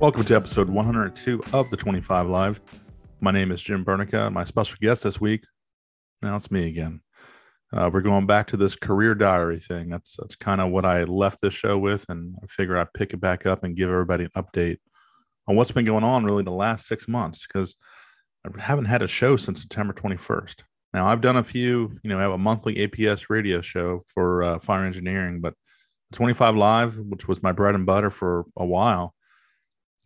Welcome to episode 102 of the 25 Live. My name is Jim Burneka. My special guest this week, now it's me again. Uh, we're going back to this career diary thing. That's that's kind of what I left this show with, and I figure I'd pick it back up and give everybody an update on what's been going on really the last six months because I haven't had a show since September 21st. Now I've done a few, you know, I have a monthly APS radio show for uh, fire engineering, but 25 Live, which was my bread and butter for a while,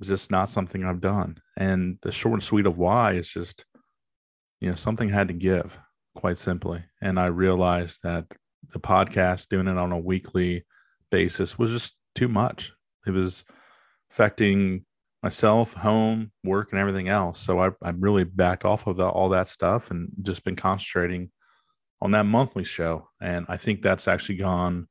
is just not something I've done. And the short and sweet of why is just, you know, something had to give, quite simply. And I realized that the podcast, doing it on a weekly basis, was just too much. It was affecting myself, home, work, and everything else. So I, I really backed off of the, all that stuff and just been concentrating on that monthly show. And I think that's actually gone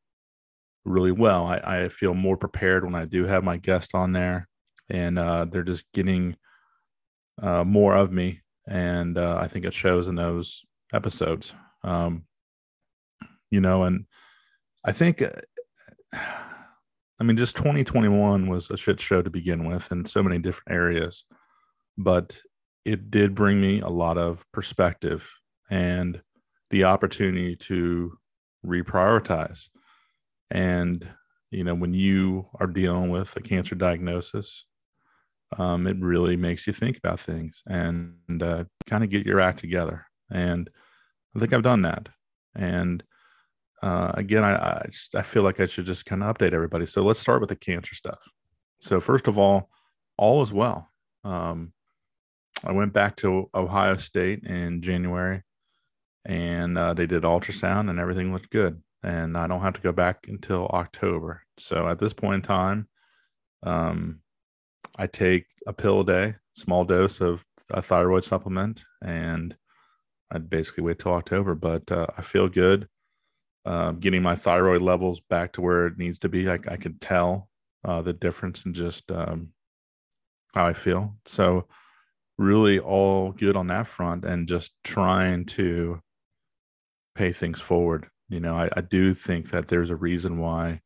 really well. I, I feel more prepared when I do have my guest on there and uh, they're just getting uh, more of me, and uh, I think it shows in those episodes. Um, you know, and I think, uh, I mean, just 2021 was a shit show to begin with in so many different areas, but it did bring me a lot of perspective and the opportunity to reprioritize. And you know, when you are dealing with a cancer diagnosis um, it really makes you think about things and, uh, kind of get your act together. And I think I've done that. And uh, again, I, I, just, I feel like I should just kind of update everybody. So let's start with the cancer stuff. So first of all, all is well. Um, I went back to Ohio State in January, and uh, they did ultrasound, and everything looked good. And I don't have to go back until October. So at this point in time, um, I take a pill a day, small dose of a thyroid supplement, and I'd basically wait till October. But uh, I feel good. Uh, getting my thyroid levels back to where it needs to be. I, I can tell uh, the difference in just um, how I feel. So, really, all good on that front, and just trying to pay things forward. You know, I, I do think that there's a reason why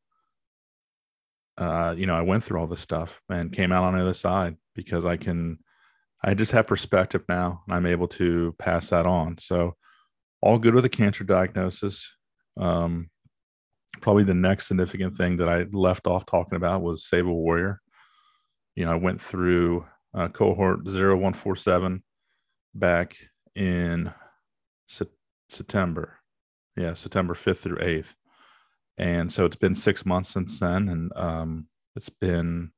uh, you know, I went through all this stuff and came out on the other side because I can, I just have perspective now and I'm able to pass that on. So, all good with a cancer diagnosis. Um, probably the next significant thing that I left off talking about was a Warrior. You know, I went through uh, cohort 0147 back in se- September. Yeah, September 5th through 8th and so it's been six months since then and um, it's been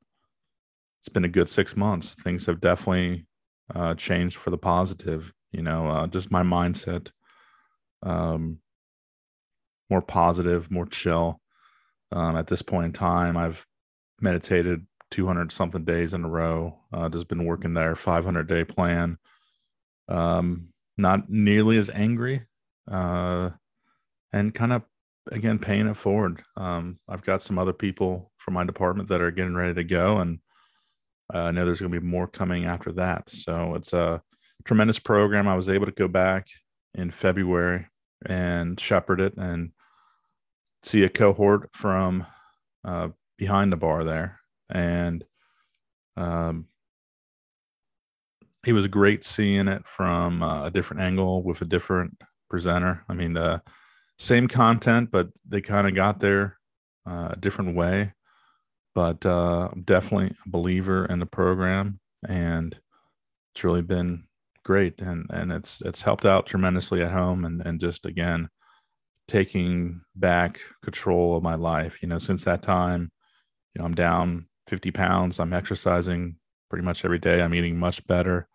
it's been a good six months. Things have definitely uh, changed for the positive you know uh, just my mindset um, more positive more chill. Um, at this point in time i've meditated 200 something days in a row. Uh, just been working their 500 day plan. Um, not nearly as angry uh, and kind of again paying it forward. Um, I've got some other people from my department that are getting ready to go, and uh, I know there's going to be more coming after that. So it's a tremendous program. I was able to go back in February and shepherd it and see a cohort from uh, behind the bar there, and um, it was great seeing it from uh, a different angle with a different presenter. I mean, the same content, but they kind of got there uh, a different way. But uh, I'm definitely a believer in the program, and it's really been great, and and it's it's helped out tremendously at home, and and just again taking back control of my life. You know, since that time, you know, I'm down 50 pounds. I'm exercising pretty much every day. I'm eating much better,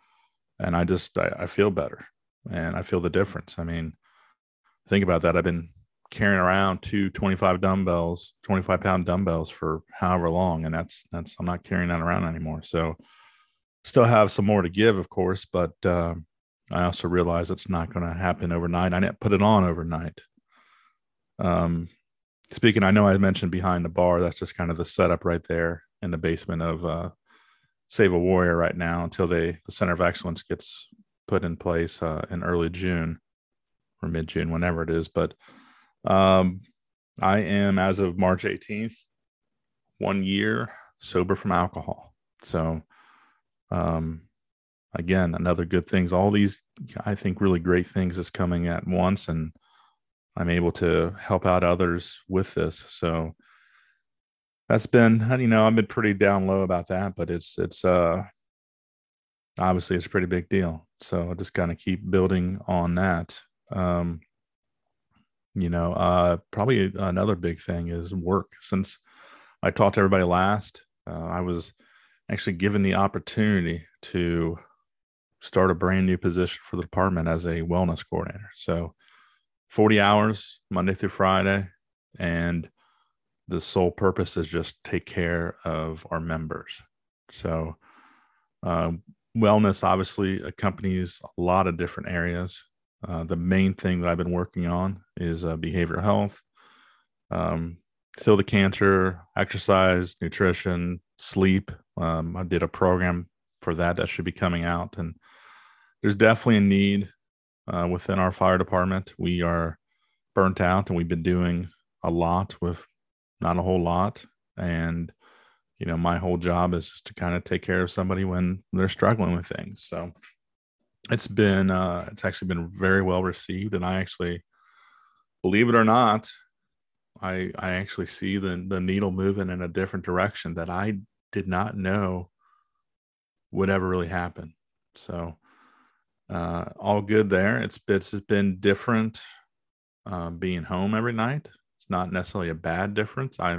and I just I, I feel better, and I feel the difference. I mean think about that. I've been carrying around two 25 dumbbells, 25 pound dumbbells for however long. And that's, that's, I'm not carrying that around anymore. So still have some more to give, of course, but uh, I also realize it's not going to happen overnight. I didn't put it on overnight. Um, speaking, I know I mentioned behind the bar. That's just kind of the setup right there in the basement of uh, Save a Warrior right now until they the Center of Excellence gets put in place uh, in early June or mid June, whenever it is. But um, I am, as of March 18th, one year sober from alcohol. So, um, again, another good things. All these, I think, really great things is coming at once, and I'm able to help out others with this. So that's been, you know, I've been pretty down low about that, but it's it's uh obviously it's a pretty big deal. So I just kind of keep building on that. Um, you know, uh, probably another big thing is work. Since I talked to everybody last, uh, I was actually given the opportunity to start a brand new position for the department as a wellness coordinator. So 40 hours Monday through Friday. And the sole purpose is just take care of our members. So, uh, wellness obviously accompanies a lot of different areas. Uh, the main thing that I've been working on is uh, behavioral health, um, so the cancer, exercise, nutrition, sleep. Um, I did a program for that that should be coming out, and there's definitely a need uh, within our fire department. We are burnt out, and we've been doing a lot with not a whole lot, and you know my whole job is just to kind of take care of somebody when they're struggling with things. So it's been uh, it's actually been very well received, and I actually believe it or not, I I actually see the the needle moving in a different direction that I did not know would ever really happen. So uh, all good there. It's it's been different um, being home every night. It's not necessarily a bad difference. I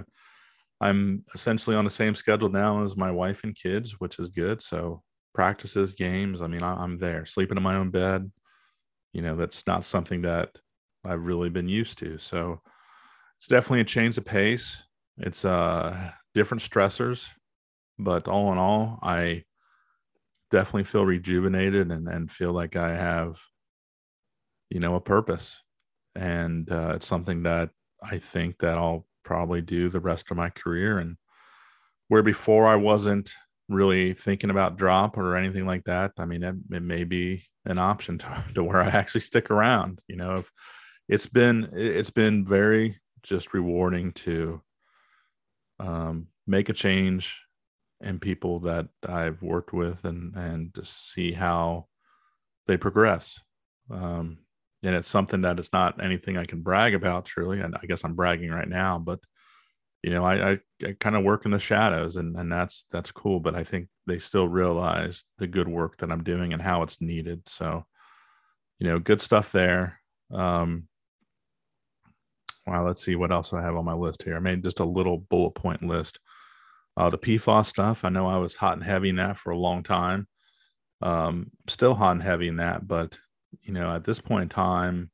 I'm essentially on the same schedule now as my wife and kids, which is good. So practices, games. I mean, I, I'm there, sleeping in my own bed. You know, that's not something that I've really been used to. So it's definitely a change of pace. It's uh different stressors, but all in all, I definitely feel rejuvenated and, and feel like I have, you know, a purpose. And uh, it's something that I think that I'll probably do the rest of my career. And where before I wasn't really thinking about drop or anything like that, I mean, it, it may be an option to, to where I actually stick around. You know, if it's been it's been very just rewarding to um, make a change in people that I've worked with and and to see how they progress. Um, and it's something that is not anything I can brag about, truly. And I guess I'm bragging right now, but you know, I, I, I kind of work in the shadows and, and that's, that's cool. But I think they still realize the good work that I'm doing and how it's needed. So, you know, good stuff there. Um, Wow, let's see what else I have on my list here. I made just a little bullet point list. Uh, the PFAS stuff, I know I was hot and heavy in that for a long time. Um, still hot and heavy in that, but you know, at this point in time,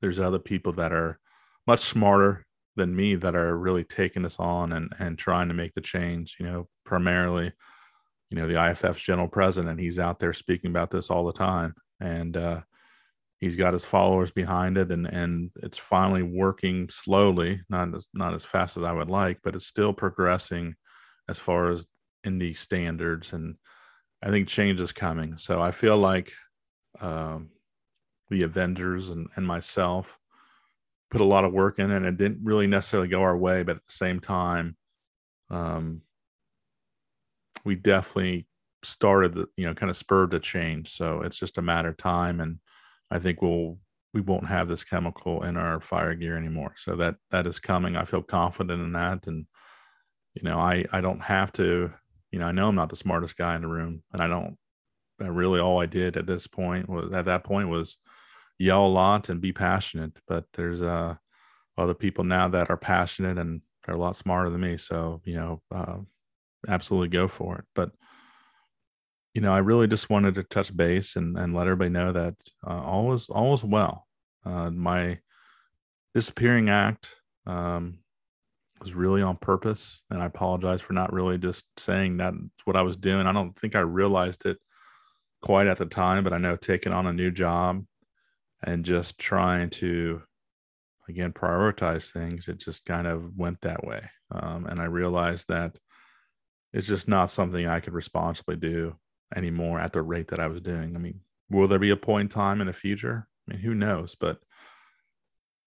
there's other people that are much smarter than me that are really taking this on and and trying to make the change. You know, primarily, you know, the IAFF's general president, he's out there speaking about this all the time, and uh, he's got his followers behind it and and it's finally working slowly not as not as fast as i would like but it's still progressing as far as in these standards and i think change is coming so i feel like um, the avengers and, and myself put a lot of work in it and it didn't really necessarily go our way but at the same time um, we definitely started the you know kind of spurred the change so it's just a matter of time and I think we'll we won't have this chemical in our fire gear anymore. So that that is coming. I feel confident in that, and you know, I I don't have to. You know, I know I'm not the smartest guy in the room, and I don't. really, all I did at this point was at that point was yell a lot and be passionate. But there's uh other people now that are passionate and they're a lot smarter than me. So you know, uh, absolutely go for it. But you know, I really just wanted to touch base and, and let everybody know that uh, all is all is well. Uh, my disappearing act um, was really on purpose, and I apologize for not really just saying that's what I was doing. I don't think I realized it quite at the time, but I know taking on a new job and just trying to again prioritize things, it just kind of went that way, um, and I realized that it's just not something I could responsibly do anymore at the rate that I was doing. I mean, will there be a point in time in the future? I mean, who knows? But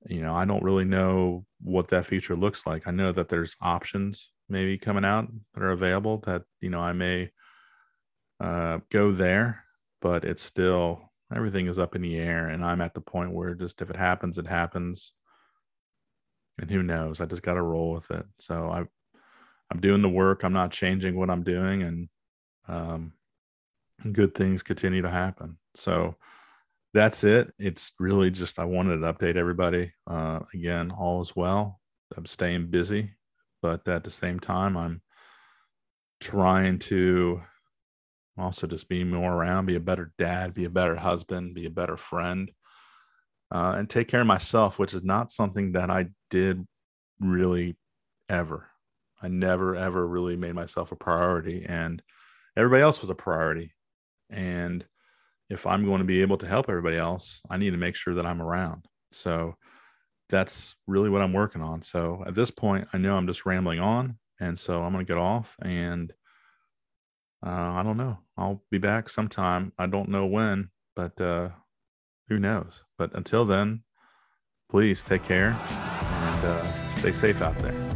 you know, I don't really know what that future looks like. I know that there's options maybe coming out that are available that you know I may uh, go there, but it's still everything is up in the air, and I'm at the point where just if it happens, it happens, and who knows? I just got to roll with it. So I, I'm doing the work. I'm not changing what I'm doing, and um, good things continue to happen. So that's it. It's really just I wanted to update everybody. Uh, again, all is well. I'm staying busy, but at the same time, I'm trying to also just be more around, be a better dad, be a better husband, be a better friend, uh, and take care of myself, which is not something that I did really ever. I never ever really made myself a priority, and everybody else was a priority. And if I'm going to be able to help everybody else, I need to make sure that I'm around. So that's really what I'm working on. So at this point, I know I'm just rambling on. And so I'm going to get off and uh, I don't know. I'll be back sometime. I don't know when, but uh, who knows? But until then, please take care and uh, stay safe out there.